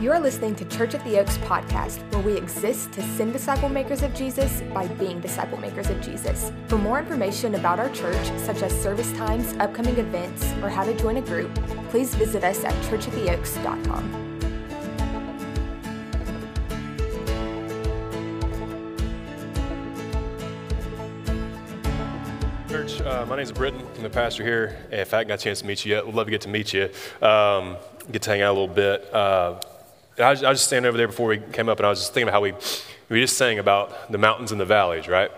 You're listening to Church at the Oaks podcast, where we exist to send disciple makers of Jesus by being disciple makers of Jesus. For more information about our church, such as service times, upcoming events, or how to join a group, please visit us at churchattheoaks.com. uh, my name is Britton. I'm the pastor here. If I haven't got a chance to meet you yet, We'd love to get to meet you. Um, get to hang out a little bit. Uh, I was, I was just standing over there before we came up, and I was just thinking about how we, we just sang about the mountains and the valleys, right?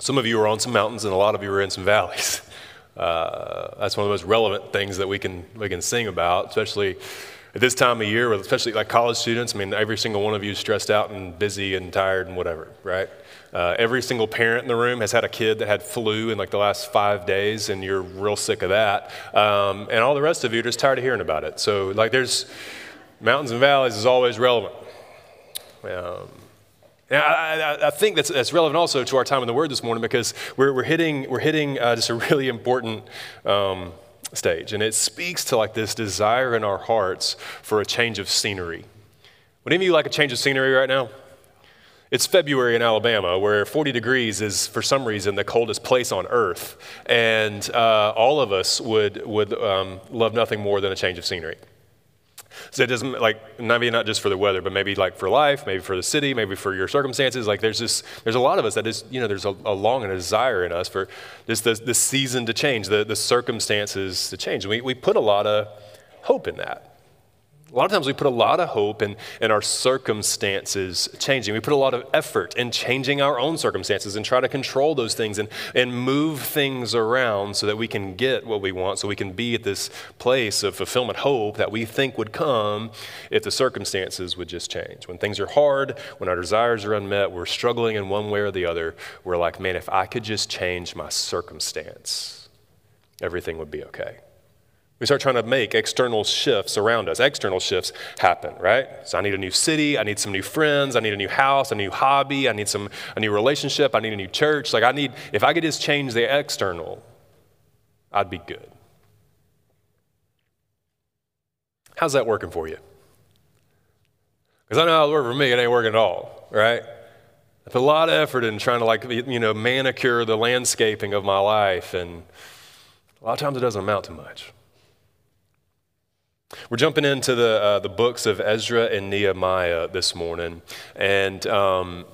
Some of you are on some mountains, and a lot of you are in some valleys. Uh, that's one of the most relevant things that we can, we can sing about, especially at this time of year, especially like college students. I mean, every single one of you is stressed out and busy and tired and whatever, right? Uh, every single parent in the room has had a kid that had flu in like the last five days, and you're real sick of that. Um, and all the rest of you are just tired of hearing about it. So, like, there's mountains and valleys is always relevant. Um, I, I, I, think that's, that's relevant also to our time in the Word this morning because we're, we're hitting, we're hitting uh, just a really important um, stage. And it speaks to like this desire in our hearts for a change of scenery. Would any of you like a change of scenery right now? It's February in Alabama, where 40 degrees is, for some reason, the coldest place on earth. And uh, all of us would, would um, love nothing more than a change of scenery. So it doesn't like maybe not just for the weather, but maybe like for life, maybe for the city, maybe for your circumstances. Like there's just there's a lot of us that is you know there's a, a long and a desire in us for just the, the season to change, the, the circumstances to change. We, we put a lot of hope in that. A lot of times we put a lot of hope in, in our circumstances changing. We put a lot of effort in changing our own circumstances and try to control those things and, and move things around so that we can get what we want, so we can be at this place of fulfillment, hope that we think would come if the circumstances would just change. When things are hard, when our desires are unmet, we're struggling in one way or the other, we're like, man, if I could just change my circumstance, everything would be okay. We start trying to make external shifts around us. External shifts happen, right? So I need a new city, I need some new friends, I need a new house, a new hobby, I need some a new relationship, I need a new church. Like I need if I could just change the external, I'd be good. How's that working for you? Because I know how it works for me, it ain't working at all, right? I put a lot of effort in trying to like you know manicure the landscaping of my life, and a lot of times it doesn't amount to much. We're jumping into the, uh, the books of Ezra and Nehemiah this morning. And um,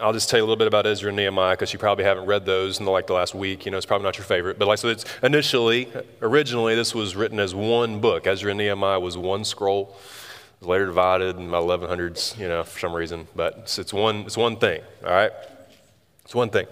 I'll just tell you a little bit about Ezra and Nehemiah because you probably haven't read those in the, like the last week. You know, it's probably not your favorite. But like, so it's initially, originally, this was written as one book. Ezra and Nehemiah was one scroll. It was later divided in the 1100s, you know, for some reason. But it's, it's, one, it's one thing, all right? It's one thing.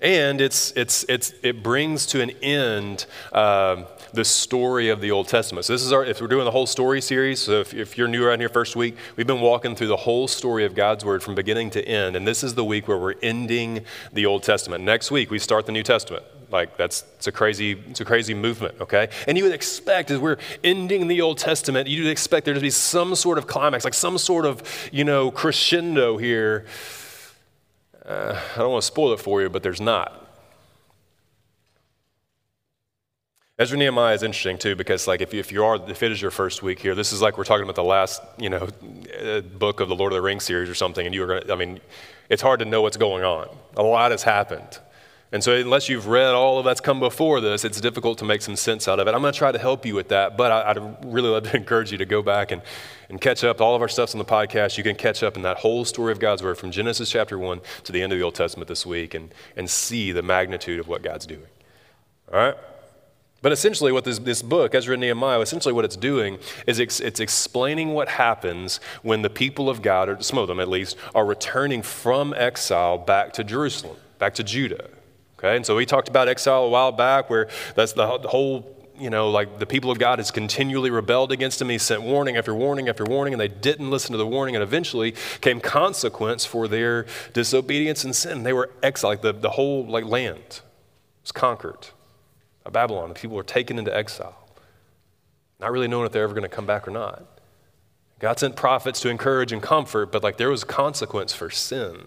And it's, it's, it's, it brings to an end. Uh, the story of the Old Testament. So, this is our, if we're doing the whole story series, so if, if you're new around here first week, we've been walking through the whole story of God's Word from beginning to end. And this is the week where we're ending the Old Testament. Next week, we start the New Testament. Like that's it's a crazy it's a crazy movement, okay? And you would expect as we're ending the Old Testament, you'd expect there to be some sort of climax, like some sort of you know crescendo here. Uh, I don't want to spoil it for you, but there's not. Ezra Nehemiah is interesting too because like if you, if you are if it is your first week here, this is like we're talking about the last you know uh, book of the Lord of the Rings series or something, and you are going to. I mean, it's hard to know what's going on. A lot has happened, and so unless you've read all of that's come before this, it's difficult to make some sense out of it. I'm going to try to help you with that, but I, would really love to encourage you to go back and and catch up. All of our stuff's on the podcast. You can catch up in that whole story of God's word from Genesis chapter one to the end of the Old Testament this week, and and see the magnitude of what God's doing. All right. But essentially, what this, this book, Ezra and Nehemiah, essentially what it's doing is it's explaining what happens when the people of God, or some of them at least, are returning from exile back to Jerusalem, back to Judah. Okay, and so we talked about exile a while back, where that's the, whole you know, like the people of God has continually rebelled against him. He sent warning after warning after warning, and they didn't listen to the warning, and eventually came consequence for their disobedience and sin. They were exiled, like the, the whole like land was conquered. By Babylon. The people were taken into exile, not really knowing if they're ever going to come back or not. God sent prophets to encourage and comfort, but like there was consequence for sin.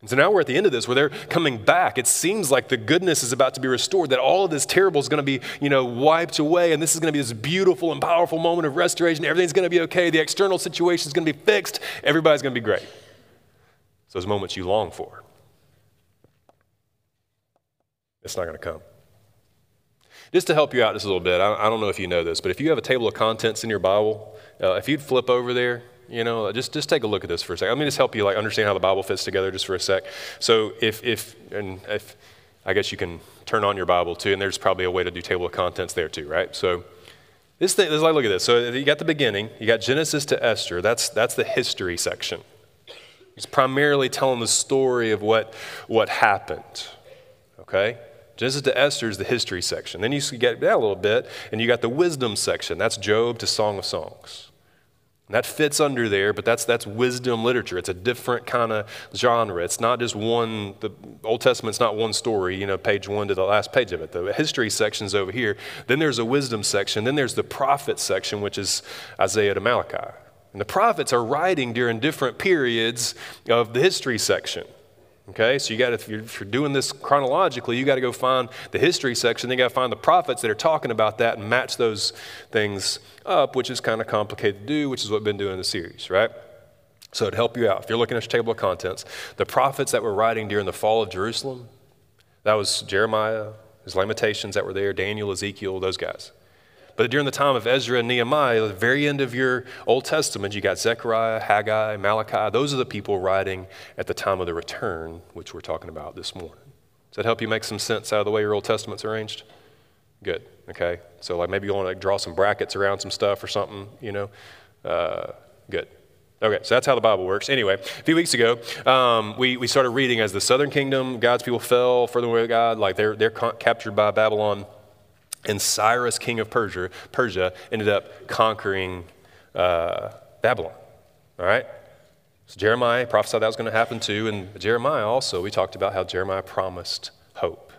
And so now we're at the end of this where they're coming back. It seems like the goodness is about to be restored, that all of this terrible is going to be, you know, wiped away, and this is going to be this beautiful and powerful moment of restoration. Everything's going to be okay. The external situation is going to be fixed. Everybody's going to be great. It's those moments you long for. It's not going to come. Just to help you out just a little bit, I, I don't know if you know this, but if you have a table of contents in your Bible, uh, if you'd flip over there, you know, just, just take a look at this for a second. Let me just help you like understand how the Bible fits together just for a sec. So if, if, and if, I guess you can turn on your Bible too, and there's probably a way to do table of contents there too, right? So this thing, let's like look at this. So you got the beginning, you got Genesis to Esther. That's, that's the history section. It's primarily telling the story of what, what happened, okay? Genesis to Esther is the history section. Then you get that a little bit, and you got the wisdom section. That's Job to Song of Songs. And that fits under there, but that's, that's wisdom literature. It's a different kind of genre. It's not just one, the Old Testament's not one story, you know, page one to the last page of it. The history section's over here. Then there's a wisdom section. Then there's the prophet section, which is Isaiah to Malachi. And the prophets are writing during different periods of the history section. Okay, so you got if if you're doing this chronologically, you got to go find the history section. Then you got to find the prophets that are talking about that and match those things up, which is kind of complicated to do, which is what we've been doing in the series, right? So to help you out, if you're looking at your table of contents, the prophets that were writing during the fall of Jerusalem, that was Jeremiah, his Lamentations that were there, Daniel, Ezekiel, those guys. But during the time of Ezra and Nehemiah, the very end of your Old Testament, you got Zechariah, Haggai, Malachi. Those are the people writing at the time of the return, which we're talking about this morning. Does that help you make some sense out of the way your Old Testament's arranged? Good. Okay. So like maybe you want to like draw some brackets around some stuff or something. You know. Uh, good. Okay, so that's how the Bible works. Anyway, a few weeks ago, um, we, we started reading as the southern kingdom, God's people fell further away with God, like they're, they're captured by Babylon. And Cyrus, king of Persia, Persia ended up conquering uh, Babylon. All right? So Jeremiah prophesied that was going to happen too. And Jeremiah also, we talked about how Jeremiah promised hope.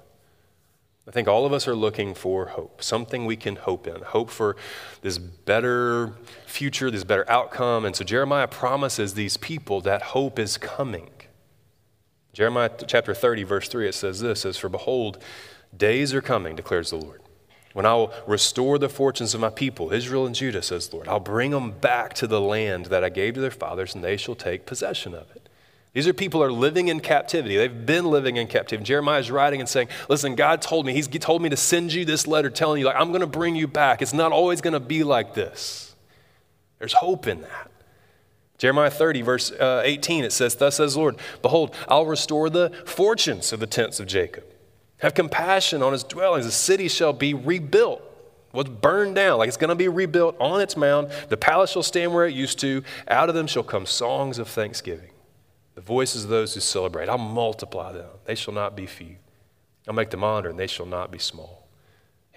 I think all of us are looking for hope, something we can hope in, hope for this better future, this better outcome. And so Jeremiah promises these people that hope is coming. Jeremiah chapter 30, verse 3, it says this, it says, For behold, days are coming, declares the Lord when I will restore the fortunes of my people, Israel and Judah, says Lord, I'll bring them back to the land that I gave to their fathers, and they shall take possession of it. These are people are living in captivity. They've been living in captivity. Jeremiah is writing and saying, Listen, God told me, He's told me to send you this letter telling you, like, I'm going to bring you back. It's not always going to be like this. There's hope in that. Jeremiah 30, verse uh, 18, it says, Thus says Lord, Behold, I'll restore the fortunes of the tents of Jacob have compassion on his dwellings. The city shall be rebuilt. What's burned down, like it's going to be rebuilt on its mound. The palace shall stand where it used to. Out of them shall come songs of thanksgiving. The voices of those who celebrate. I'll multiply them. They shall not be few. I'll make them honor, and they shall not be small.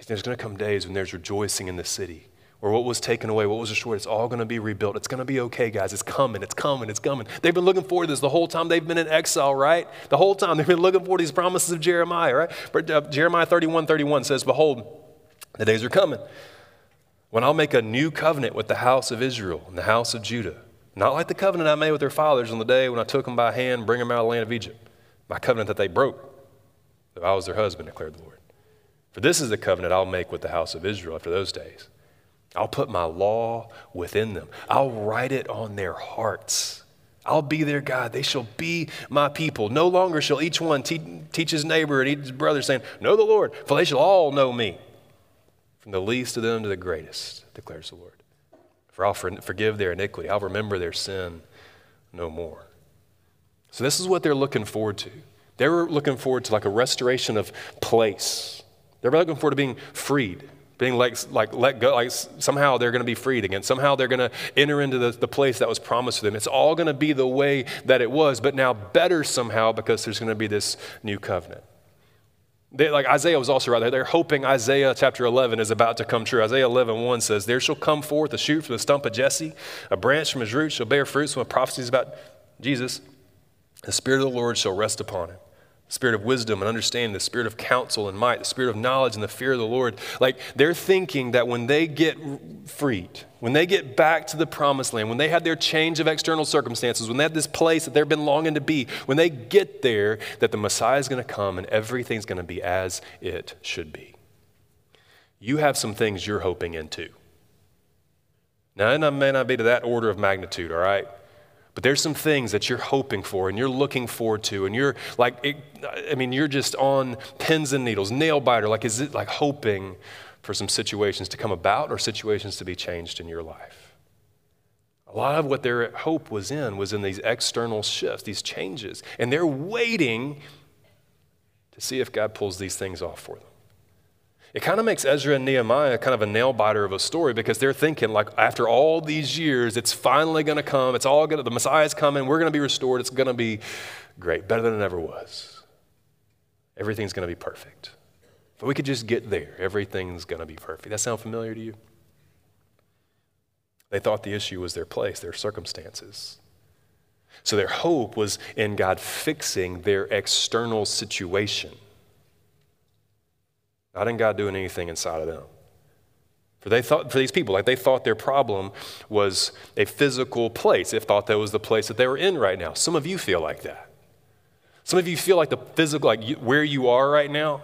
There's going to come days when there's rejoicing in the city or what was taken away, what was destroyed, it's all going to be rebuilt. It's going to be okay, guys. It's coming, it's coming, it's coming. They've been looking forward to this the whole time they've been in exile, right? The whole time they've been looking for these promises of Jeremiah, right? But, uh, Jeremiah 31 31 says, Behold, the days are coming when I'll make a new covenant with the house of Israel and the house of Judah. Not like the covenant I made with their fathers on the day when I took them by hand and bring them out of the land of Egypt. My covenant that they broke, though I was their husband, declared the Lord. For this is the covenant I'll make with the house of Israel after those days I'll put my law within them. I'll write it on their hearts. I'll be their God. They shall be my people. No longer shall each one te- teach his neighbor and each his brother, saying, Know the Lord, for they shall all know me, from the least of them to the greatest, declares the Lord. For I'll for- forgive their iniquity, I'll remember their sin no more. So, this is what they're looking forward to. They're looking forward to like a restoration of place. They're looking forward to being freed being like, like let go, like somehow they're going to be freed again. Somehow they're going to enter into the, the place that was promised to them. It's all going to be the way that it was, but now better somehow because there's going to be this new covenant. They, like Isaiah was also right there. They're hoping Isaiah chapter 11 is about to come true. Isaiah 11, 1 says, There shall come forth a shoot from the stump of Jesse, a branch from his root shall bear fruit. So when prophecies about Jesus, the Spirit of the Lord shall rest upon him spirit of wisdom and understanding, the spirit of counsel and might, the spirit of knowledge and the fear of the Lord. Like they're thinking that when they get freed, when they get back to the promised land, when they have their change of external circumstances, when they have this place that they've been longing to be, when they get there, that the Messiah is going to come and everything's going to be as it should be. You have some things you're hoping into. Now, it may not be to that order of magnitude, all right? But there's some things that you're hoping for and you're looking forward to, and you're like, it, I mean, you're just on pins and needles, nail biter. Like, is it like hoping for some situations to come about or situations to be changed in your life? A lot of what their hope was in was in these external shifts, these changes, and they're waiting to see if God pulls these things off for them. It kind of makes Ezra and Nehemiah kind of a nail biter of a story because they're thinking, like, after all these years, it's finally going to come. It's all going to, the Messiah's coming. We're going to be restored. It's going to be great, better than it ever was. Everything's going to be perfect. But we could just get there. Everything's going to be perfect. That sound familiar to you? They thought the issue was their place, their circumstances. So their hope was in God fixing their external situation not in God doing anything inside of them. For, they thought, for these people, like they thought their problem was a physical place. They thought that was the place that they were in right now. Some of you feel like that. Some of you feel like the physical, like you, where you are right now,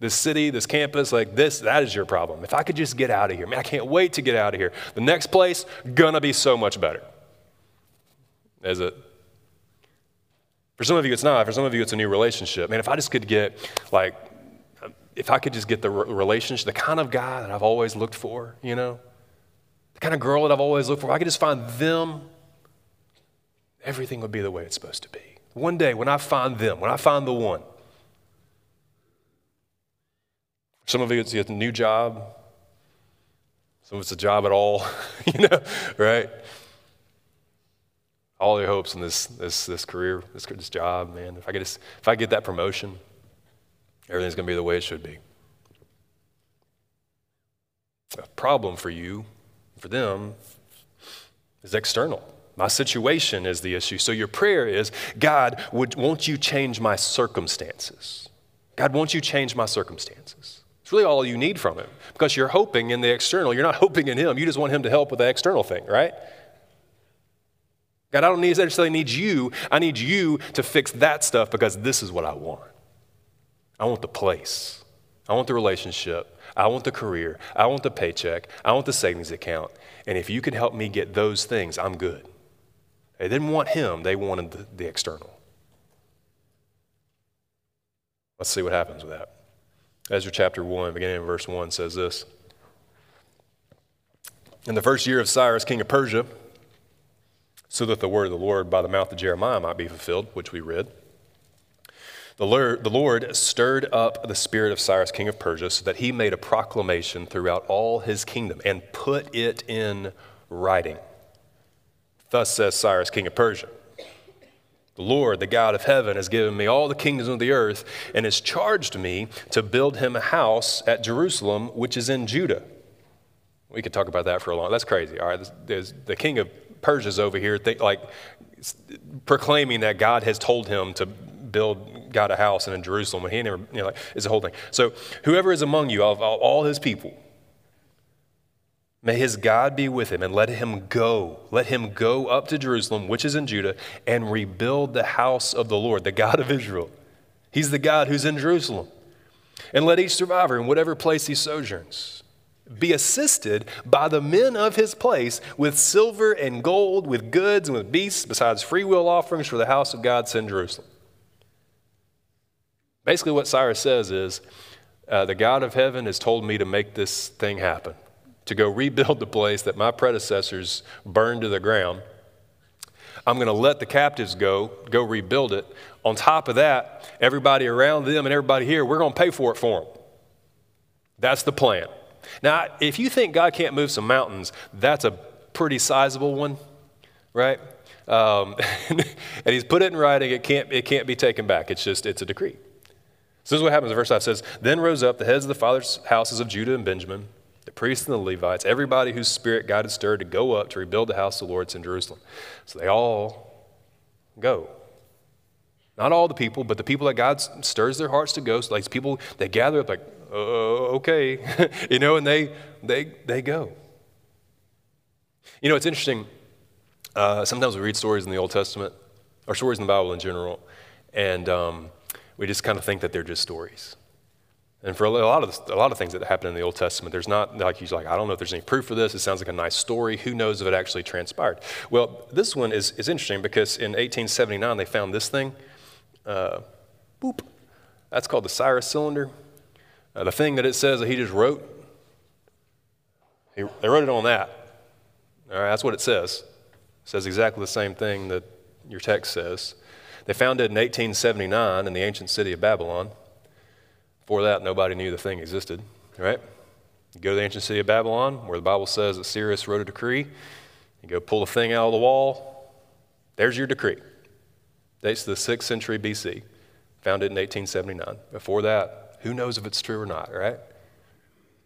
this city, this campus, like this, that is your problem. If I could just get out of here, man, I can't wait to get out of here. The next place, gonna be so much better. Is it? For some of you, it's not. For some of you, it's a new relationship. Man, if I just could get like if I could just get the relationship, the kind of guy that I've always looked for, you know, the kind of girl that I've always looked for, if I could just find them, everything would be the way it's supposed to be. One day, when I find them, when I find the one, some of you, it's a new job. Some of it's a job at all, you know, right? All your hopes in this, this, this career, this, this job, man. If I, could just, if I get that promotion, Everything's going to be the way it should be. A problem for you, for them, is external. My situation is the issue. So your prayer is God, would, won't you change my circumstances? God, won't you change my circumstances? It's really all you need from Him because you're hoping in the external. You're not hoping in Him. You just want Him to help with the external thing, right? God, I don't necessarily need you. I need you to fix that stuff because this is what I want. I want the place. I want the relationship. I want the career. I want the paycheck. I want the savings account. And if you can help me get those things, I'm good. They didn't want him, they wanted the, the external. Let's see what happens with that. Ezra chapter 1, beginning in verse 1, says this In the first year of Cyrus, king of Persia, so that the word of the Lord by the mouth of Jeremiah might be fulfilled, which we read. The Lord, stirred up the spirit of Cyrus, king of Persia, so that he made a proclamation throughout all his kingdom and put it in writing. Thus says Cyrus, king of Persia The Lord, the God of heaven, has given me all the kingdoms of the earth and has charged me to build him a house at Jerusalem, which is in Judah. We could talk about that for a long. That's crazy. All right, there's, the king of Persia's over here, like proclaiming that God has told him to build God a house and in Jerusalem, and he never, you know, like, it's a whole thing. So, whoever is among you, of all his people, may his God be with him, and let him go. Let him go up to Jerusalem, which is in Judah, and rebuild the house of the Lord, the God of Israel. He's the God who's in Jerusalem. And let each survivor, in whatever place he sojourns, be assisted by the men of his place with silver and gold, with goods and with beasts, besides free will offerings for the house of God in Jerusalem. Basically, what Cyrus says is uh, the God of heaven has told me to make this thing happen, to go rebuild the place that my predecessors burned to the ground. I'm going to let the captives go, go rebuild it. On top of that, everybody around them and everybody here, we're going to pay for it for them. That's the plan. Now, if you think God can't move some mountains, that's a pretty sizable one, right? Um, and he's put it in writing. It can't, it can't be taken back. It's just, it's a decree. So this is what happens. Verse 5 says, Then rose up the heads of the fathers' houses of Judah and Benjamin, the priests and the Levites, everybody whose spirit God had stirred to go up to rebuild the house of the Lord in Jerusalem. So they all go. Not all the people, but the people that God stirs their hearts to go. So like people, they gather up like, uh, okay, you know, and they, they, they go. You know, it's interesting. Uh, sometimes we read stories in the Old Testament, or stories in the Bible in general, and um, we just kind of think that they're just stories. And for a lot of a lot of things that happen in the Old Testament, there's not like he's like, I don't know if there's any proof for this. It sounds like a nice story. Who knows if it actually transpired? Well, this one is, is interesting because in 1879 they found this thing. Uh, boop. That's called the Cyrus cylinder. Uh, the thing that it says that he just wrote, he, they wrote it on that. All right, that's what it says. It says exactly the same thing that your text says. They found it in 1879 in the ancient city of Babylon. Before that, nobody knew the thing existed, right? You go to the ancient city of Babylon, where the Bible says that Cyrus wrote a decree. You go pull the thing out of the wall. There's your decree. Dates to the 6th century BC. Founded in 1879. Before that, who knows if it's true or not, right?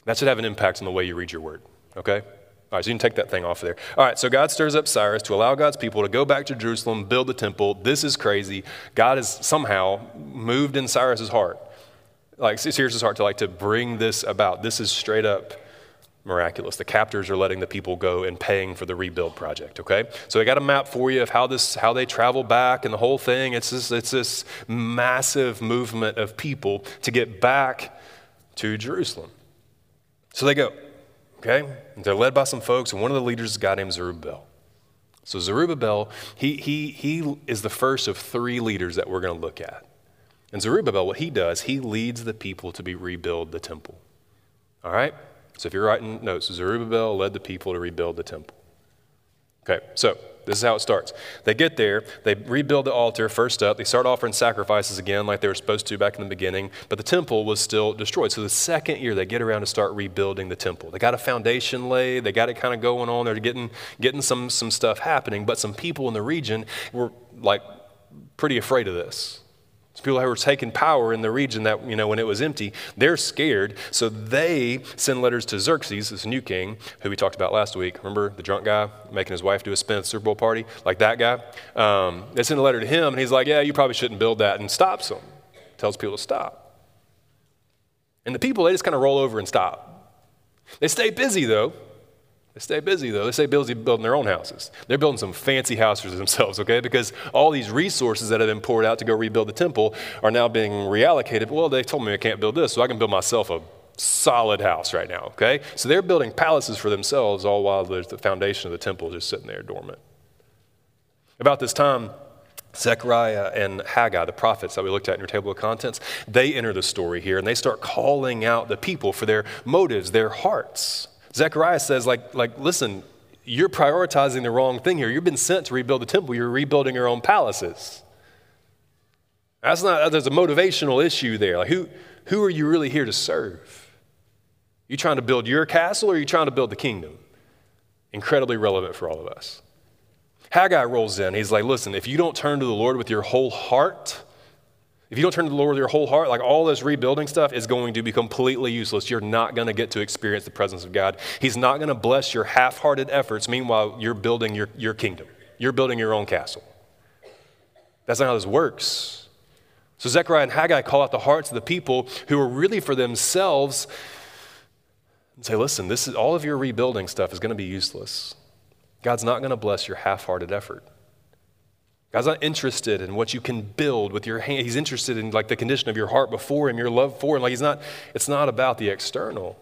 That should have an impact on the way you read your word, okay? All right, so you can take that thing off of there. All right, so God stirs up Cyrus to allow God's people to go back to Jerusalem, build the temple. This is crazy. God has somehow moved in Cyrus's heart like Cyrus's heart to like to bring this about. This is straight up miraculous. The captors are letting the people go and paying for the rebuild project, okay? So I got a map for you of how this how they travel back and the whole thing. It's this it's this massive movement of people to get back to Jerusalem. So they go, okay? And they're led by some folks, and one of the leaders is a guy named Zerubbabel. So Zerubbabel, he, he, he is the first of three leaders that we're going to look at. And Zerubbabel, what he does, he leads the people to be rebuild the temple. All right? So if you're writing notes, Zerubbabel led the people to rebuild the temple. Okay, so this is how it starts. They get there, they rebuild the altar first up, they start offering sacrifices again like they were supposed to back in the beginning, but the temple was still destroyed. So the second year they get around to start rebuilding the temple. They got a foundation laid, they got it kind of going on, they're getting getting some some stuff happening, but some people in the region were like pretty afraid of this. It's people who were taking power in the region that, you know, when it was empty, they're scared. So they send letters to Xerxes, this new king, who we talked about last week. Remember the drunk guy making his wife do a spin at the Super Bowl party? Like that guy? Um, they send a letter to him, and he's like, yeah, you probably shouldn't build that, and stops them. Tells people to stop. And the people, they just kind of roll over and stop. They stay busy, though. They stay busy though. They stay busy building their own houses. They're building some fancy houses themselves, okay? Because all these resources that have been poured out to go rebuild the temple are now being reallocated. Well, they told me I can't build this, so I can build myself a solid house right now, okay? So they're building palaces for themselves all while there's the foundation of the temple is just sitting there dormant. About this time, Zechariah and Haggai, the prophets that we looked at in your table of contents, they enter the story here and they start calling out the people for their motives, their hearts. Zechariah says, like, like, listen, you're prioritizing the wrong thing here. You've been sent to rebuild the temple, you're rebuilding your own palaces. That's not, there's a motivational issue there. Like, who, who are you really here to serve? You trying to build your castle or are you trying to build the kingdom? Incredibly relevant for all of us. Haggai rolls in. He's like, listen, if you don't turn to the Lord with your whole heart, if you don't turn to the Lord with your whole heart, like all this rebuilding stuff is going to be completely useless. You're not going to get to experience the presence of God. He's not going to bless your half hearted efforts. Meanwhile, you're building your, your kingdom, you're building your own castle. That's not how this works. So Zechariah and Haggai call out the hearts of the people who are really for themselves and say, listen, this is all of your rebuilding stuff is going to be useless. God's not going to bless your half hearted effort. God's not interested in what you can build with your hand. He's interested in like the condition of your heart before him, your love for him. Like he's not, it's not about the external.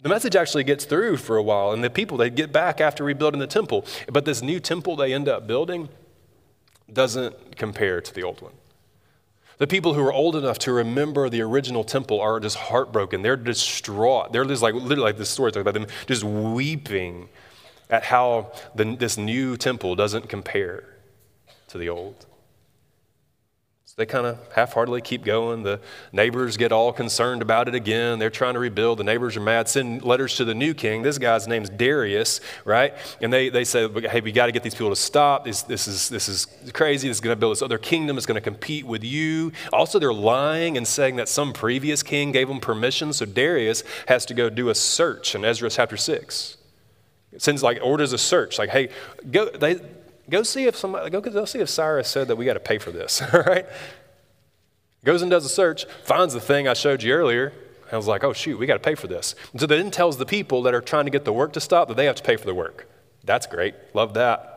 The message actually gets through for a while, and the people they get back after rebuilding the temple. But this new temple they end up building doesn't compare to the old one. The people who are old enough to remember the original temple are just heartbroken. They're distraught. They're just like literally like this story talks about them just weeping at how the, this new temple doesn't compare to the old. So they kind of half heartedly keep going. The neighbors get all concerned about it again. They're trying to rebuild. The neighbors are mad. Send letters to the new king. This guy's name's Darius, right? And they, they say, hey, we got to get these people to stop. This, this, is, this is crazy. This is going to build this other kingdom. It's going to compete with you. Also, they're lying and saying that some previous king gave them permission. So Darius has to go do a search in Ezra chapter 6 sends like orders a search, like, hey, go, they, go see if somebody, go, go see if Cyrus said that we got to pay for this, all right? Goes and does a search, finds the thing I showed you earlier. I was like, oh, shoot, we got to pay for this. And so then tells the people that are trying to get the work to stop that they have to pay for the work. That's great. Love that.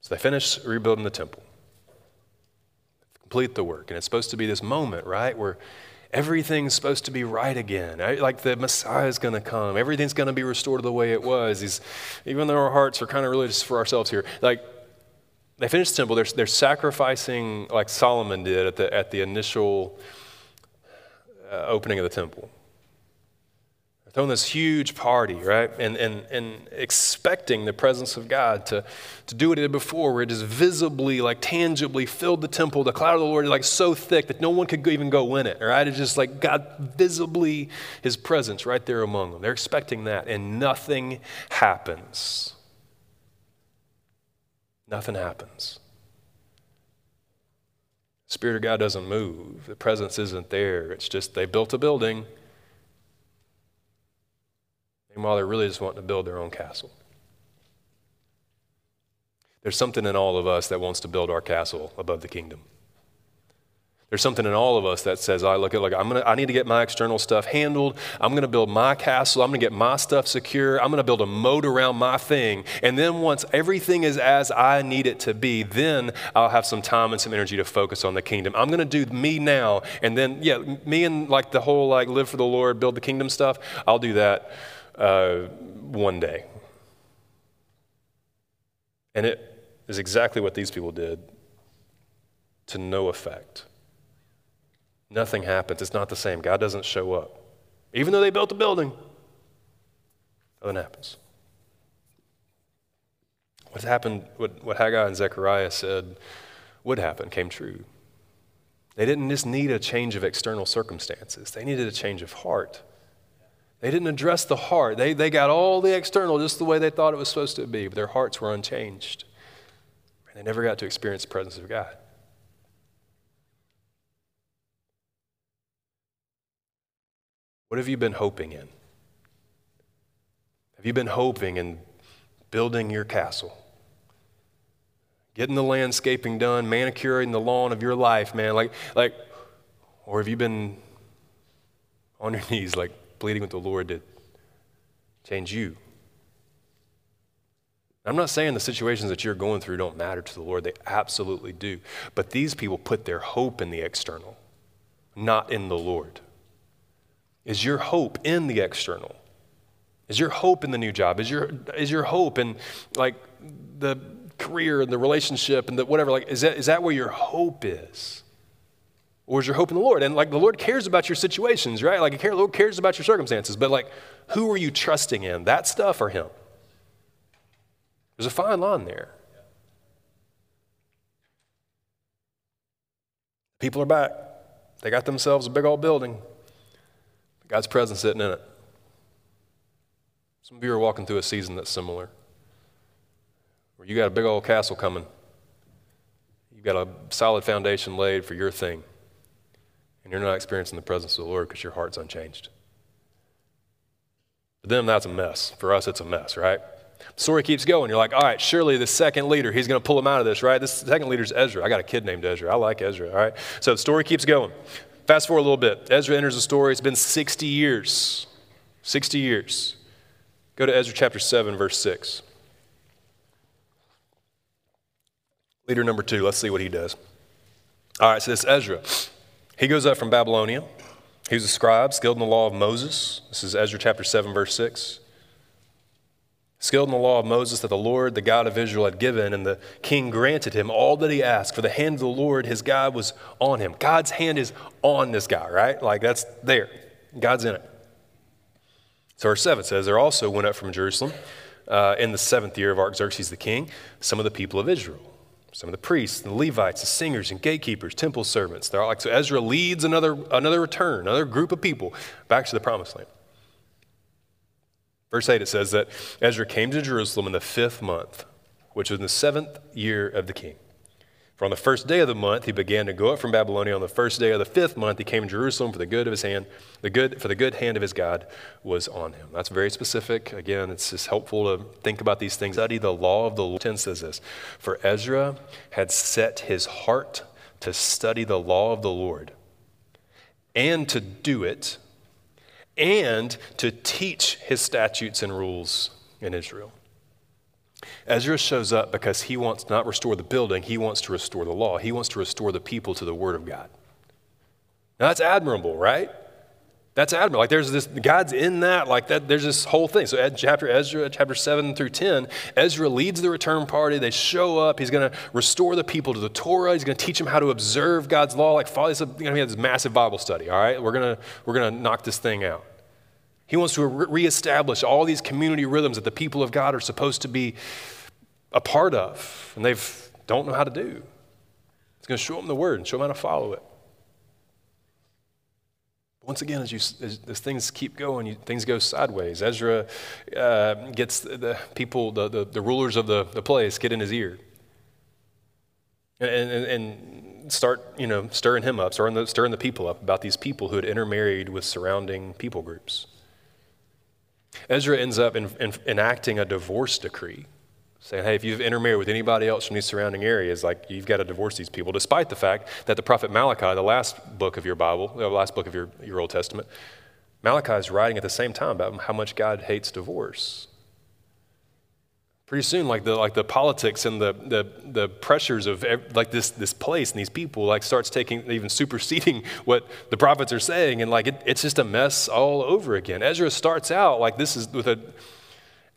So they finish rebuilding the temple, complete the work. And it's supposed to be this moment, right, where everything's supposed to be right again. Like the Messiah is going to come. Everything's going to be restored to the way it was. He's, even though our hearts are kind of religious for ourselves here, like they finish the temple. They're, they're sacrificing like Solomon did at the, at the initial uh, opening of the temple throwing this huge party, right? And, and, and expecting the presence of God to, to do what it did before, where it just visibly, like tangibly filled the temple. The cloud of the Lord like so thick that no one could even go in it, right? It's just like God visibly, his presence right there among them. They're expecting that, and nothing happens. Nothing happens. Spirit of God doesn't move. The presence isn't there. It's just they built a building Meanwhile, they're really just wanting to build their own castle. There's something in all of us that wants to build our castle above the kingdom. There's something in all of us that says, I look at like I'm gonna I need to get my external stuff handled. I'm gonna build my castle, I'm gonna get my stuff secure, I'm gonna build a moat around my thing. And then once everything is as I need it to be, then I'll have some time and some energy to focus on the kingdom. I'm gonna do me now, and then yeah, me and like the whole like live for the Lord, build the kingdom stuff, I'll do that uh, one day. And it is exactly what these people did to no effect. Nothing happens. It's not the same. God doesn't show up. Even though they built a building, nothing happens. What happened, what, what Haggai and Zechariah said would happen, came true. They didn't just need a change of external circumstances, they needed a change of heart. They didn't address the heart. They, they got all the external just the way they thought it was supposed to be, but their hearts were unchanged. And they never got to experience the presence of God. What have you been hoping in? Have you been hoping in building your castle? Getting the landscaping done, manicuring the lawn of your life, man. Like, like, or have you been on your knees, like, pleading with the Lord to change you. I'm not saying the situations that you're going through don't matter to the Lord, they absolutely do. But these people put their hope in the external, not in the Lord. Is your hope in the external? Is your hope in the new job? Is your, is your hope in like the career and the relationship and the whatever? Like, is that, is that where your hope is? Or is your hope in the Lord? And like the Lord cares about your situations, right? Like the Lord cares about your circumstances, but like who are you trusting in? That stuff or Him? There's a fine line there. People are back. They got themselves a big old building. God's presence sitting in it. Some of you are walking through a season that's similar, where you got a big old castle coming. You've got a solid foundation laid for your thing you're not experiencing the presence of the Lord because your heart's unchanged. For them, that's a mess. For us, it's a mess, right? The story keeps going. You're like, all right, surely the second leader, he's going to pull him out of this, right? This second leader is Ezra. I got a kid named Ezra. I like Ezra, all right? So the story keeps going. Fast forward a little bit. Ezra enters the story. It's been 60 years. 60 years. Go to Ezra chapter 7, verse 6. Leader number two, let's see what he does. All right, so this Ezra. He goes up from Babylonia. He was a scribe, skilled in the law of Moses. This is Ezra chapter 7, verse 6. Skilled in the law of Moses that the Lord, the God of Israel, had given, and the king granted him all that he asked. For the hand of the Lord, his God, was on him. God's hand is on this guy, right? Like that's there. God's in it. So verse 7 says, There also went up from Jerusalem uh, in the seventh year of Artaxerxes the king some of the people of Israel some of the priests, and the Levites, the singers, and gatekeepers, temple servants. They're all like, so Ezra leads another, another return, another group of people back to the promised land. Verse 8, it says that Ezra came to Jerusalem in the fifth month, which was in the seventh year of the king. For on the first day of the month he began to go up from Babylonia. On the first day of the fifth month he came to Jerusalem for the good of his hand. The good for the good hand of his God was on him. That's very specific. Again, it's just helpful to think about these things. Study the law of the Lord. 10 says this. For Ezra had set his heart to study the law of the Lord and to do it and to teach his statutes and rules in Israel. Ezra shows up because he wants to not restore the building, he wants to restore the law. He wants to restore the people to the Word of God. Now that's admirable, right? That's admirable. Like there's this, God's in that, like that, there's this whole thing. So chapter Ezra, chapter 7 through 10, Ezra leads the return party. They show up. He's going to restore the people to the Torah. He's going to teach them how to observe God's law. Like, follow, he's going to have this massive Bible study, all right? We're to, we're to knock this thing out. He wants to reestablish all these community rhythms that the people of God are supposed to be a part of, and they don't know how to do. He's going to show them the word and show them how to follow it. Once again, as, you, as, as things keep going, you, things go sideways. Ezra uh, gets the, the, people, the, the, the, rulers of the, the place, get in his ear and, and, and start, you know, stirring him up, stirring the, stirring the people up about these people who had intermarried with surrounding people groups. Ezra ends up in, in, enacting a divorce decree, saying, hey, if you've intermarried with anybody else from these surrounding areas, like you've got to divorce these people, despite the fact that the prophet Malachi, the last book of your Bible, the last book of your, your Old Testament, Malachi is writing at the same time about how much God hates divorce. Pretty soon, like the, like the politics and the, the, the pressures of like this, this place and these people like starts taking, even superseding what the prophets are saying. And like it, it's just a mess all over again. Ezra starts out like this is with an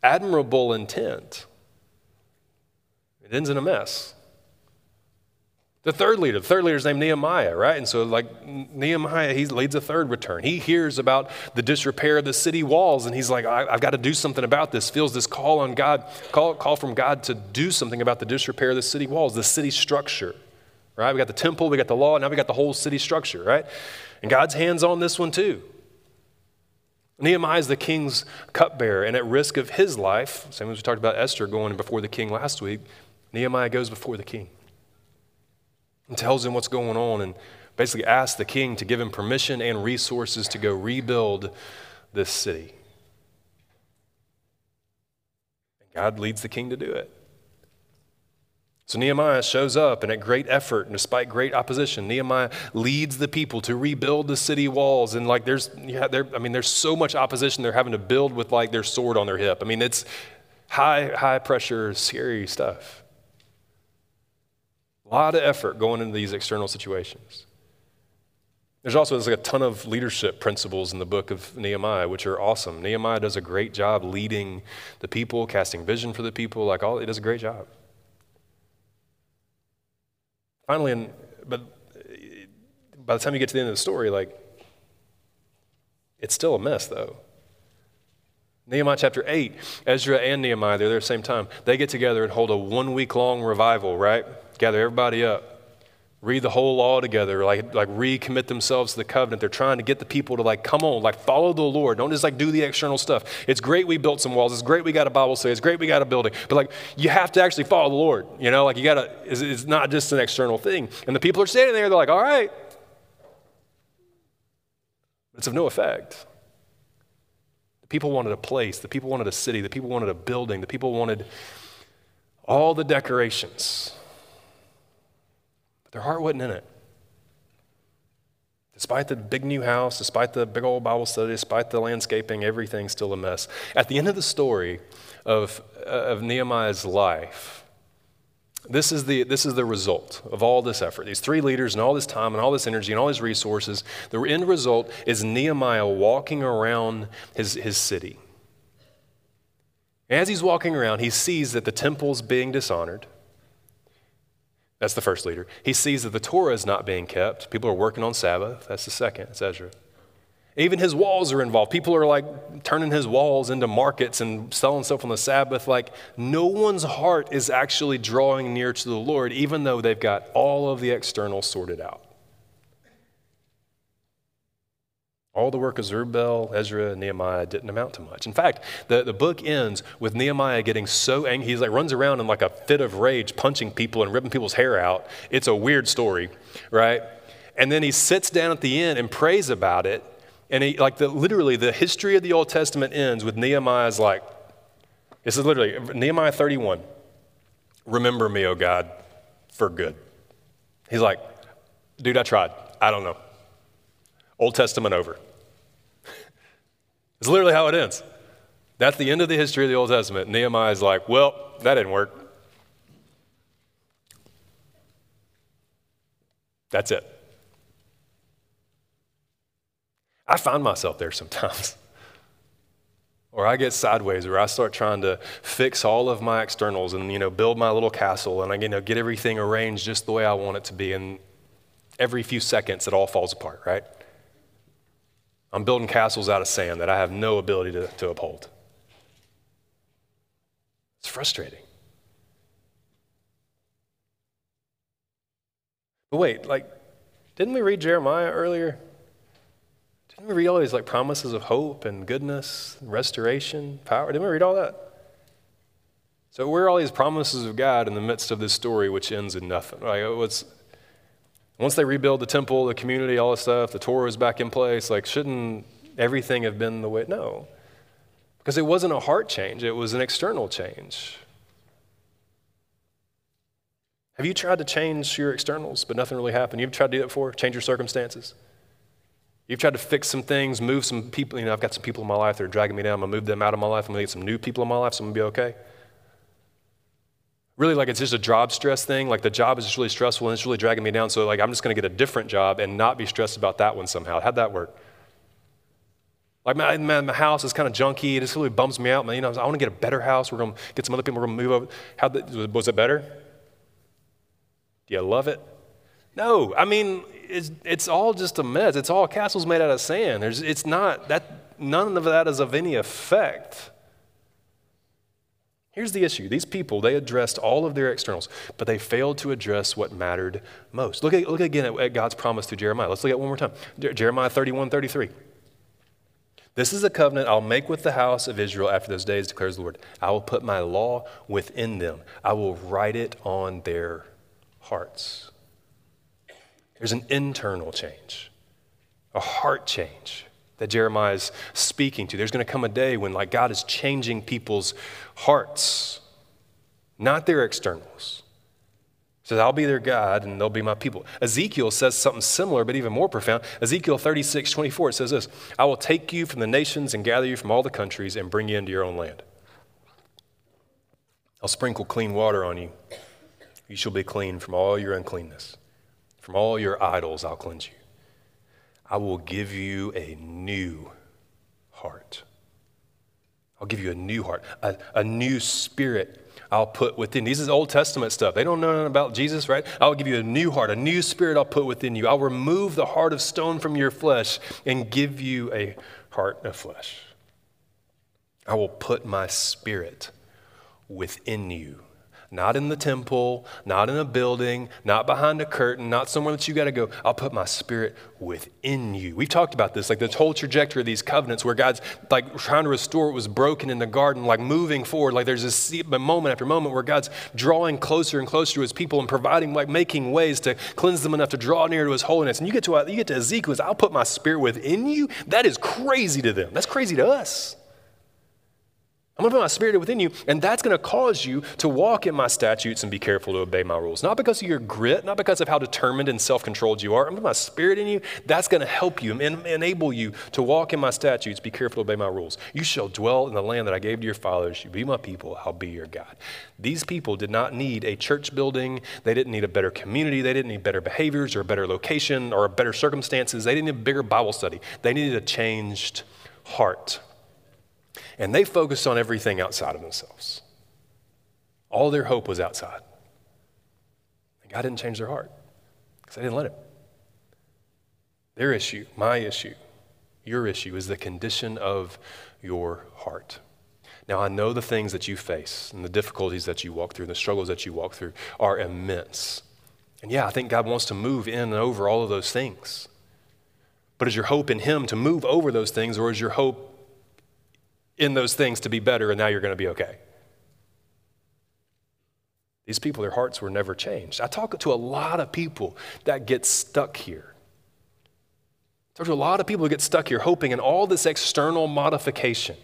admirable intent. It ends in a mess. The third leader, the third leader is named Nehemiah, right? And so, like Nehemiah, he leads a third return. He hears about the disrepair of the city walls, and he's like, I, have got to do something about this. Feels this call on God, call, call from God to do something about the disrepair of the city walls, the city structure, right? We got the temple, we got the law, now we got the whole city structure, right? And God's hands on this one too. Nehemiah is the king's cupbearer, and at risk of his life, same as we talked about Esther going before the king last week, Nehemiah goes before the king and tells him what's going on and basically asks the king to give him permission and resources to go rebuild this city. And God leads the king to do it. So Nehemiah shows up, and at great effort, and despite great opposition, Nehemiah leads the people to rebuild the city walls. And like, there's, yeah, there, I mean, there's so much opposition they're having to build with like their sword on their hip. I mean, it's high, high pressure, scary stuff. A lot of effort going into these external situations. There's also there's like a ton of leadership principles in the book of Nehemiah, which are awesome. Nehemiah does a great job leading the people, casting vision for the people. Like all, he does a great job. Finally, and but by the time you get to the end of the story, like it's still a mess, though. Nehemiah chapter 8, Ezra and Nehemiah, they're there at the same time. They get together and hold a one week long revival, right? gather everybody up, read the whole law together, like, like recommit themselves to the covenant. They're trying to get the people to like, come on, like follow the Lord. Don't just like do the external stuff. It's great we built some walls. It's great we got a Bible study. It's great we got a building. But like, you have to actually follow the Lord. You know, like you got to, it's, it's not just an external thing. And the people are standing there, they're like, all right. It's of no effect. The people wanted a place. The people wanted a city. The people wanted a building. The people wanted all the decorations. But their heart wasn't in it. Despite the big new house, despite the big old Bible study, despite the landscaping, everything's still a mess. At the end of the story of, of Nehemiah's life, this is, the, this is the result of all this effort. These three leaders and all this time and all this energy and all these resources. The end result is Nehemiah walking around his, his city. As he's walking around, he sees that the temple's being dishonored. That's the first leader. He sees that the Torah is not being kept. People are working on Sabbath. That's the second. It's Ezra. Even his walls are involved. People are like turning his walls into markets and selling stuff on the Sabbath. Like, no one's heart is actually drawing near to the Lord, even though they've got all of the external sorted out. All the work of Zerubbabel, Ezra, and Nehemiah didn't amount to much. In fact, the, the book ends with Nehemiah getting so angry. He's like runs around in like a fit of rage, punching people and ripping people's hair out. It's a weird story, right? And then he sits down at the end and prays about it. And he like the literally the history of the Old Testament ends with Nehemiah's like, this is literally Nehemiah 31. Remember me, O God, for good. He's like, dude, I tried. I don't know. Old Testament over. it's literally how it ends. That's the end of the history of the Old Testament. Nehemiah is like, well, that didn't work. That's it. I find myself there sometimes. or I get sideways where I start trying to fix all of my externals and you know build my little castle and I you know get everything arranged just the way I want it to be and every few seconds it all falls apart, right? I'm building castles out of sand that I have no ability to, to uphold. It's frustrating. But wait, like, didn't we read Jeremiah earlier? Didn't we read all these like promises of hope and goodness, restoration, power? Didn't we read all that? So where are all these promises of God in the midst of this story which ends in nothing? Like, what's, once they rebuild the temple, the community, all this stuff, the Torah is back in place. Like, shouldn't everything have been the way? No. Because it wasn't a heart change, it was an external change. Have you tried to change your externals, but nothing really happened? You've tried to do that before? Change your circumstances? You've tried to fix some things, move some people. You know, I've got some people in my life that are dragging me down. I'm going to move them out of my life. I'm going to get some new people in my life, so I'm going to be okay really like it's just a job stress thing. Like the job is just really stressful and it's really dragging me down. So like I'm just going to get a different job and not be stressed about that one somehow. How'd that work? Like my, my, house is kind of junky. It just really bums me out. You know, I want to get a better house. We're going to get some other people. We're going to move over. How was it better? Do you love it? No. I mean, it's, it's all just a mess. It's all castles made out of sand. There's, it's not that. None of that is of any effect. Here's the issue these people, they addressed all of their externals, but they failed to address what mattered most. Look, at, look again at, at God's promise to Jeremiah. Let's look at one more time. Jeremiah 31 33. This is a covenant I'll make with the house of Israel after those days, declares the Lord. I will put my law within them, I will write it on their hearts. There's an internal change, a heart change that Jeremiah is speaking to. There's going to come a day when like God is changing people's hearts, not their externals. Says, I'll be their God and they'll be my people. Ezekiel says something similar, but even more profound. Ezekiel 36, 24, it says this I will take you from the nations and gather you from all the countries and bring you into your own land. I'll sprinkle clean water on you. You shall be clean from all your uncleanness. From all your idols, I'll cleanse you. I will give you a new heart. I'll give you a new heart, a, a new spirit I'll put within. These is Old Testament stuff. They don't know nothing about Jesus, right? I'll give you a new heart, a new spirit I'll put within you. I'll remove the heart of stone from your flesh and give you a heart of flesh. I will put my spirit within you not in the temple, not in a building, not behind a curtain, not somewhere that you got to go. I'll put my spirit within you. We've talked about this, like this whole trajectory of these covenants where God's like trying to restore what was broken in the garden, like moving forward. Like there's this moment after moment where God's drawing closer and closer to his people and providing, like making ways to cleanse them enough to draw near to his holiness. And you get to, you get to Ezekiel, I'll put my spirit within you. That is crazy to them. That's crazy to us. I'm going to put my spirit within you, and that's going to cause you to walk in my statutes and be careful to obey my rules. Not because of your grit, not because of how determined and self controlled you are. I'm going to put my spirit in you. That's going to help you and enable you to walk in my statutes, be careful to obey my rules. You shall dwell in the land that I gave to your fathers. You be my people, I'll be your God. These people did not need a church building. They didn't need a better community. They didn't need better behaviors or a better location or better circumstances. They didn't need a bigger Bible study. They needed a changed heart. And they focused on everything outside of themselves. All their hope was outside. And God didn't change their heart because they didn't let Him. Their issue, my issue, your issue is the condition of your heart. Now, I know the things that you face and the difficulties that you walk through and the struggles that you walk through are immense. And yeah, I think God wants to move in and over all of those things. But is your hope in Him to move over those things, or is your hope in those things to be better and now you're going to be okay? These people, their hearts were never changed. I talk to a lot of people that get stuck here. I talk to a lot of people who get stuck here hoping in all this external modification.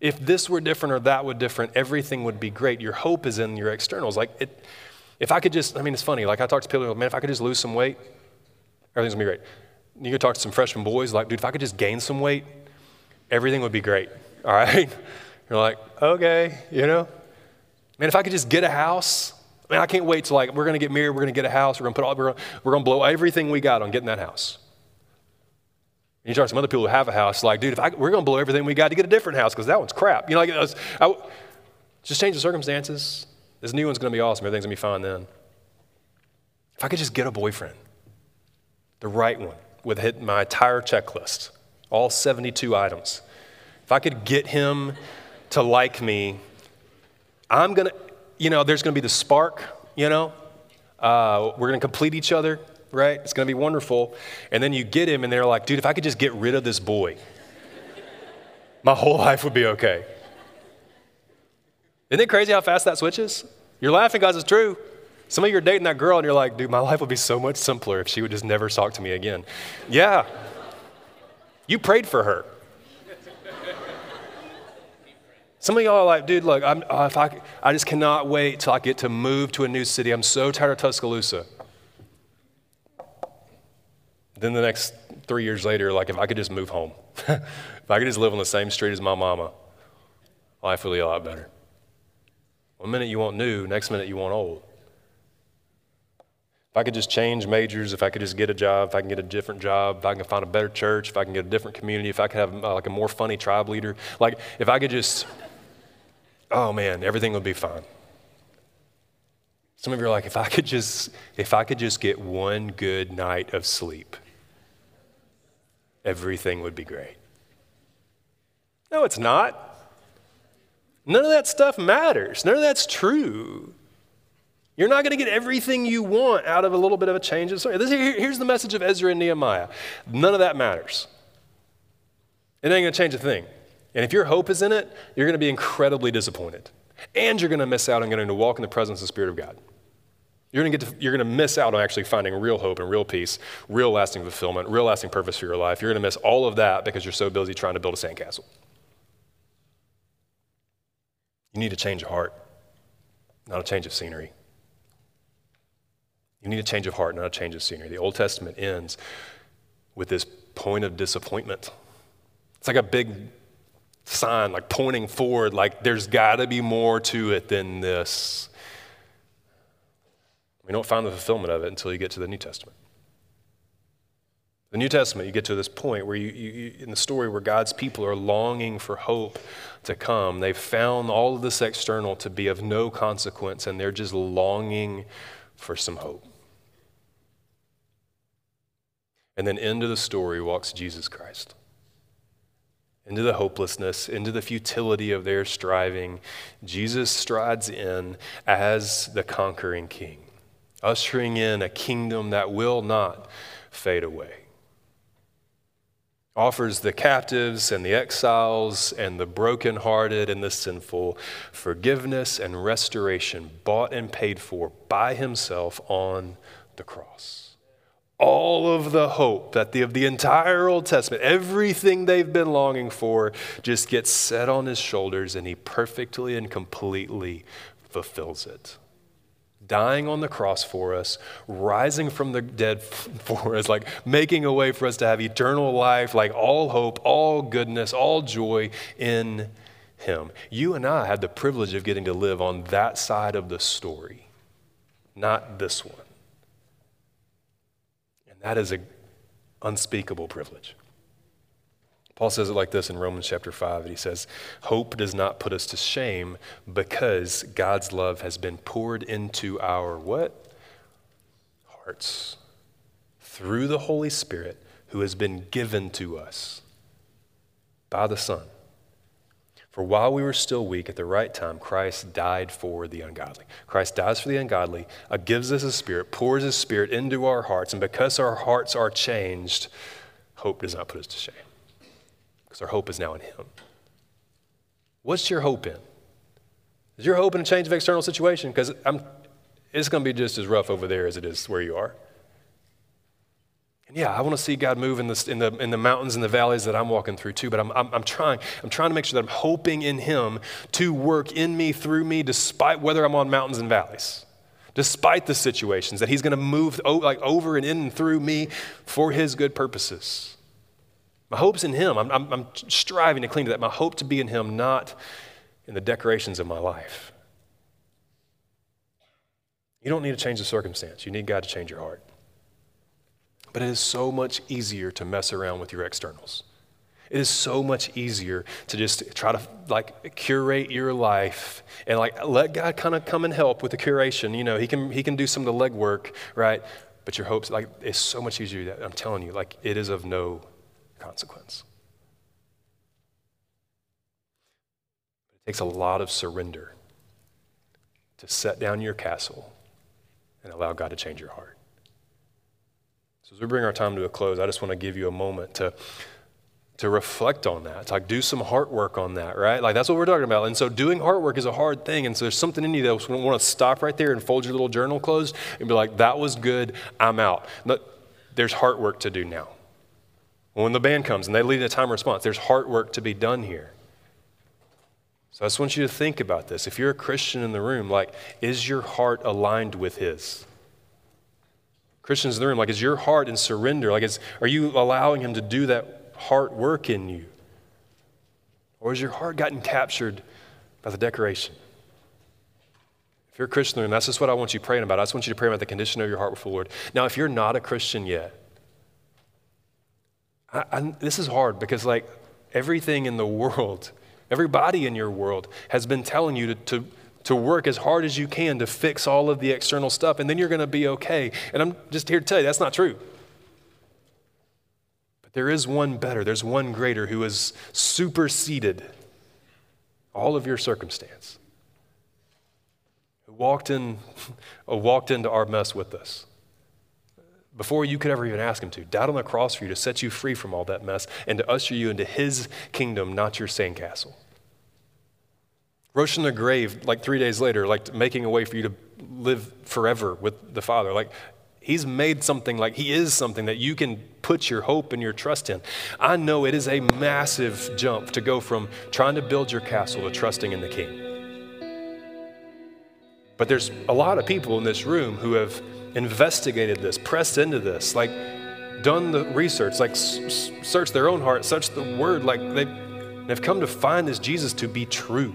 If this were different or that were different, everything would be great. Your hope is in your externals. Like, it, if I could just, I mean, it's funny. Like, I talk to people, man, if I could just lose some weight, everything's gonna be great. You could talk to some freshman boys, like, dude, if I could just gain some weight, everything would be great. All right? You're like, okay, you know? Man, if I could just get a house, man, I can't wait to like, we're gonna get married, we're gonna get a house, we're gonna put all, we're gonna, we're gonna blow everything we got on getting that house. And you talk to some other people who have a house, like, dude, if I, we're gonna blow everything we got to get a different house because that one's crap. You know, like, was, I, just change the circumstances. This new one's gonna be awesome. Everything's gonna be fine then. If I could just get a boyfriend, the right one, with hit my entire checklist, all 72 items. If I could get him to like me I'm going to, you know, there's going to be the spark, you know. Uh, we're going to complete each other, right? It's going to be wonderful. And then you get him, and they're like, dude, if I could just get rid of this boy, my whole life would be okay. Isn't it crazy how fast that switches? You're laughing because it's true. Some of you are dating that girl, and you're like, dude, my life would be so much simpler if she would just never talk to me again. Yeah. You prayed for her. Some of y'all are like, dude, look, I'm, uh, I, I just cannot wait till I get to move to a new city. I'm so tired of Tuscaloosa. Then the next three years later, like, if I could just move home, if I could just live on the same street as my mama, life would be a lot better. One minute you want new, next minute you want old. If I could just change majors, if I could just get a job, if I can get a different job, if I can find a better church, if I can get a different community, if I could have uh, like a more funny tribe leader, like if I could just oh man, everything would be fine. Some of you are like, if I could just, if I could just get one good night of sleep, everything would be great. No, it's not. None of that stuff matters. None of that's true. You're not going to get everything you want out of a little bit of a change of story. here's the message of Ezra and Nehemiah. None of that matters. It ain't going to change a thing. And if your hope is in it, you're going to be incredibly disappointed. And you're going to miss out on getting to walk in the presence of the Spirit of God. You're going, to get to, you're going to miss out on actually finding real hope and real peace, real lasting fulfillment, real lasting purpose for your life. You're going to miss all of that because you're so busy trying to build a sandcastle. You need a change of heart, not a change of scenery. You need a change of heart, not a change of scenery. The Old Testament ends with this point of disappointment. It's like a big sign, like pointing forward, like there's got to be more to it than this. We don't find the fulfillment of it until you get to the New Testament. The New Testament, you get to this point where you, you, in the story where God's people are longing for hope to come. They've found all of this external to be of no consequence, and they're just longing for some hope. And then into the story walks Jesus Christ into the hopelessness, into the futility of their striving, Jesus strides in as the conquering king, ushering in a kingdom that will not fade away. Offers the captives and the exiles and the brokenhearted and the sinful forgiveness and restoration bought and paid for by himself on the cross all of the hope that the, of the entire Old Testament, everything they've been longing for, just gets set on his shoulders and he perfectly and completely fulfills it. Dying on the cross for us, rising from the dead for us, like making a way for us to have eternal life, like all hope, all goodness, all joy in him. You and I had the privilege of getting to live on that side of the story, not this one. And that is an unspeakable privilege. Paul says it like this in Romans chapter 5. He says, Hope does not put us to shame because God's love has been poured into our what? Hearts. Through the Holy Spirit who has been given to us by the Son. For while we were still weak, at the right time, Christ died for the ungodly. Christ dies for the ungodly, uh, gives us a spirit, pours his spirit into our hearts, and because our hearts are changed, hope does not put us to shame because our hope is now in Him. What's your hope in? Is your hope in a change of external situation? Because it's going to be just as rough over there as it is where you are. And yeah, I want to see God move in the, in, the, in the mountains and the valleys that I'm walking through too, but I'm, I'm, I'm, trying, I'm trying to make sure that I'm hoping in Him to work in me, through me, despite whether I'm on mountains and valleys, despite the situations, that He's going to move like over and in and through me for His good purposes. My hope's in Him. I'm, I'm, I'm striving to cling to that. My hope to be in Him, not in the decorations of my life. You don't need to change the circumstance, you need God to change your heart. But it is so much easier to mess around with your externals. It is so much easier to just try to like curate your life and like let God kind of come and help with the curation. You know, he can he can do some of the legwork, right? But your hopes like it's so much easier that I'm telling you, like it is of no consequence. It takes a lot of surrender to set down your castle and allow God to change your heart. So as we bring our time to a close, I just want to give you a moment to, to reflect on that, to like do some heart work on that, right? Like that's what we're talking about. And so doing heart work is a hard thing. And so there's something in you that want to stop right there and fold your little journal closed and be like, that was good, I'm out. But there's heart work to do now. When the band comes and they lead a time response, there's heart work to be done here. So I just want you to think about this. If you're a Christian in the room, like, is your heart aligned with His? Christians in the room, like, is your heart in surrender? Like, is, are you allowing Him to do that heart work in you? Or has your heart gotten captured by the decoration? If you're a Christian room, that's just what I want you praying about. I just want you to pray about the condition of your heart before the Lord. Now, if you're not a Christian yet, I, I, this is hard because, like, everything in the world, everybody in your world has been telling you to, to to work as hard as you can to fix all of the external stuff, and then you're going to be okay. And I'm just here to tell you that's not true. But there is one better, there's one greater who has superseded all of your circumstance, who walked, in, uh, walked into our mess with us before you could ever even ask him to, died on the cross for you to set you free from all that mess and to usher you into his kingdom, not your sandcastle from the grave like three days later, like making a way for you to live forever with the Father. Like He's made something like He is something that you can put your hope and your trust in. I know it is a massive jump to go from trying to build your castle to trusting in the King. But there's a lot of people in this room who have investigated this, pressed into this, like done the research, like searched their own heart, searched the Word, like they've, they've come to find this Jesus to be true.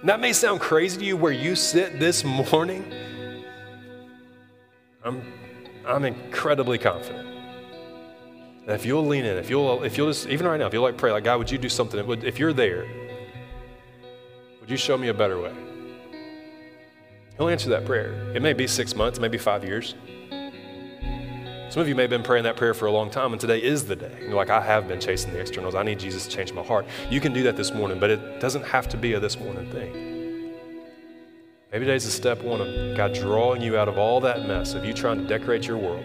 And that may sound crazy to you where you sit this morning. I'm, I'm incredibly confident that if you'll lean in, if you'll, if you'll just, even right now, if you'll like pray, like, God, would you do something? If you're there, would you show me a better way? He'll answer that prayer. It may be six months, maybe five years. Some of you may have been praying that prayer for a long time, and today is the day. You're like, I have been chasing the externals. I need Jesus to change my heart. You can do that this morning, but it doesn't have to be a this morning thing. Maybe today's the step one of God drawing you out of all that mess of you trying to decorate your world,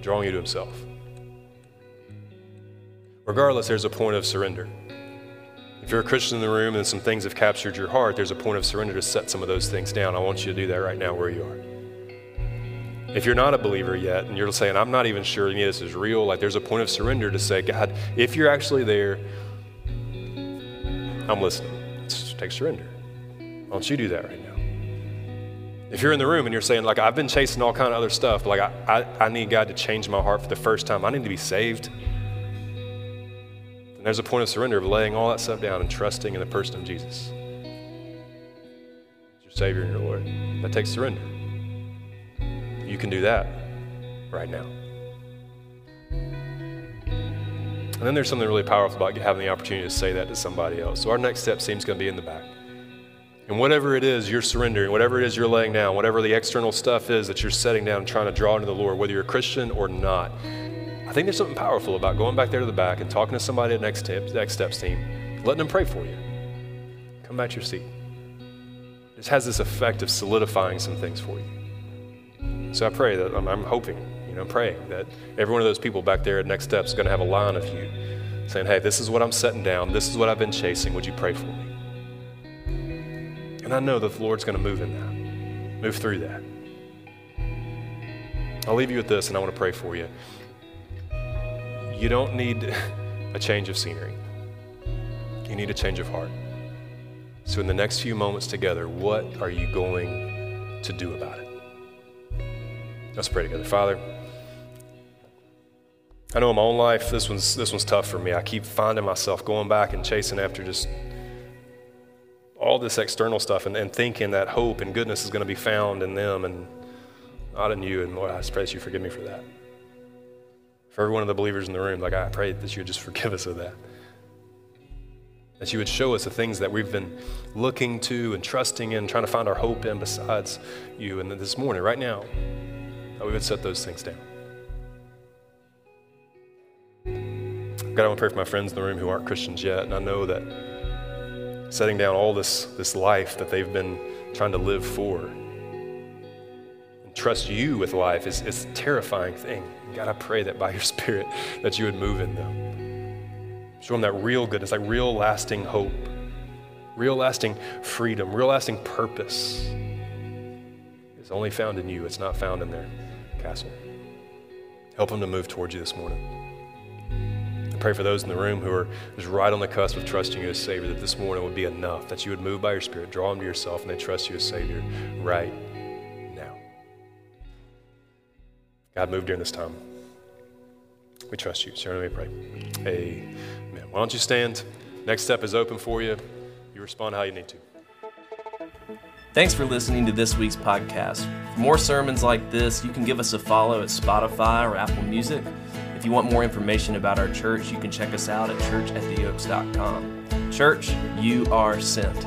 drawing you to Himself. Regardless, there's a point of surrender. If you're a Christian in the room and some things have captured your heart, there's a point of surrender to set some of those things down. I want you to do that right now where you are. If you're not a believer yet and you're saying, I'm not even sure any of this is real, like there's a point of surrender to say, God, if you're actually there, I'm listening. Let's take surrender. Why don't you do that right now? If you're in the room and you're saying, like, I've been chasing all kind of other stuff, but like I, I, I need God to change my heart for the first time. I need to be saved. And there's a point of surrender of laying all that stuff down and trusting in the person of Jesus. Your Savior and your Lord. That takes surrender. You can do that right now. And then there's something really powerful about having the opportunity to say that to somebody else. So our next step seems going to be in the back. And whatever it is you're surrendering, whatever it is you're laying down, whatever the external stuff is that you're setting down and trying to draw into the Lord, whether you're a Christian or not, I think there's something powerful about going back there to the back and talking to somebody at Next, Steps, Next Steps team, letting them pray for you. Come back to your seat. This has this effect of solidifying some things for you. So I pray that I'm, I'm hoping You know, praying that every one of those people back there at Next Steps is going to have a line of you saying, hey, this is what I'm setting down. This is what I've been chasing. Would you pray for me? And I know that the Lord's going to move in that, move through that. I'll leave you with this, and I want to pray for you. You don't need a change of scenery, you need a change of heart. So, in the next few moments together, what are you going to do about it? Let's pray together. Father, I know in my own life this one's this one's tough for me. I keep finding myself going back and chasing after just all this external stuff and, and thinking that hope and goodness is going to be found in them and not in you. And Lord, I pray that you forgive me for that. For every one of the believers in the room, like I pray that you would just forgive us of that. That you would show us the things that we've been looking to and trusting in, trying to find our hope in besides you. And this morning, right now, that we would set those things down. God, I want to pray for my friends in the room who aren't Christians yet, and I know that setting down all this, this life that they've been trying to live for and trust you with life is, is a terrifying thing. God, I pray that by your Spirit that you would move in them. Show them that real goodness, like real lasting hope, real lasting freedom, real lasting purpose is only found in you. It's not found in their castle. Help them to move towards you this morning I pray for those in the room who are just right on the cusp of trusting you as Savior, that this morning would be enough, that you would move by your Spirit, draw them to yourself, and they trust you as Savior right now. God, move during this time. We trust you. So, let me pray. Amen. Why don't you stand? Next step is open for you. You respond how you need to. Thanks for listening to this week's podcast. For more sermons like this, you can give us a follow at Spotify or Apple Music. If you want more information about our church, you can check us out at churchattheoaks.com. Church, you are sent.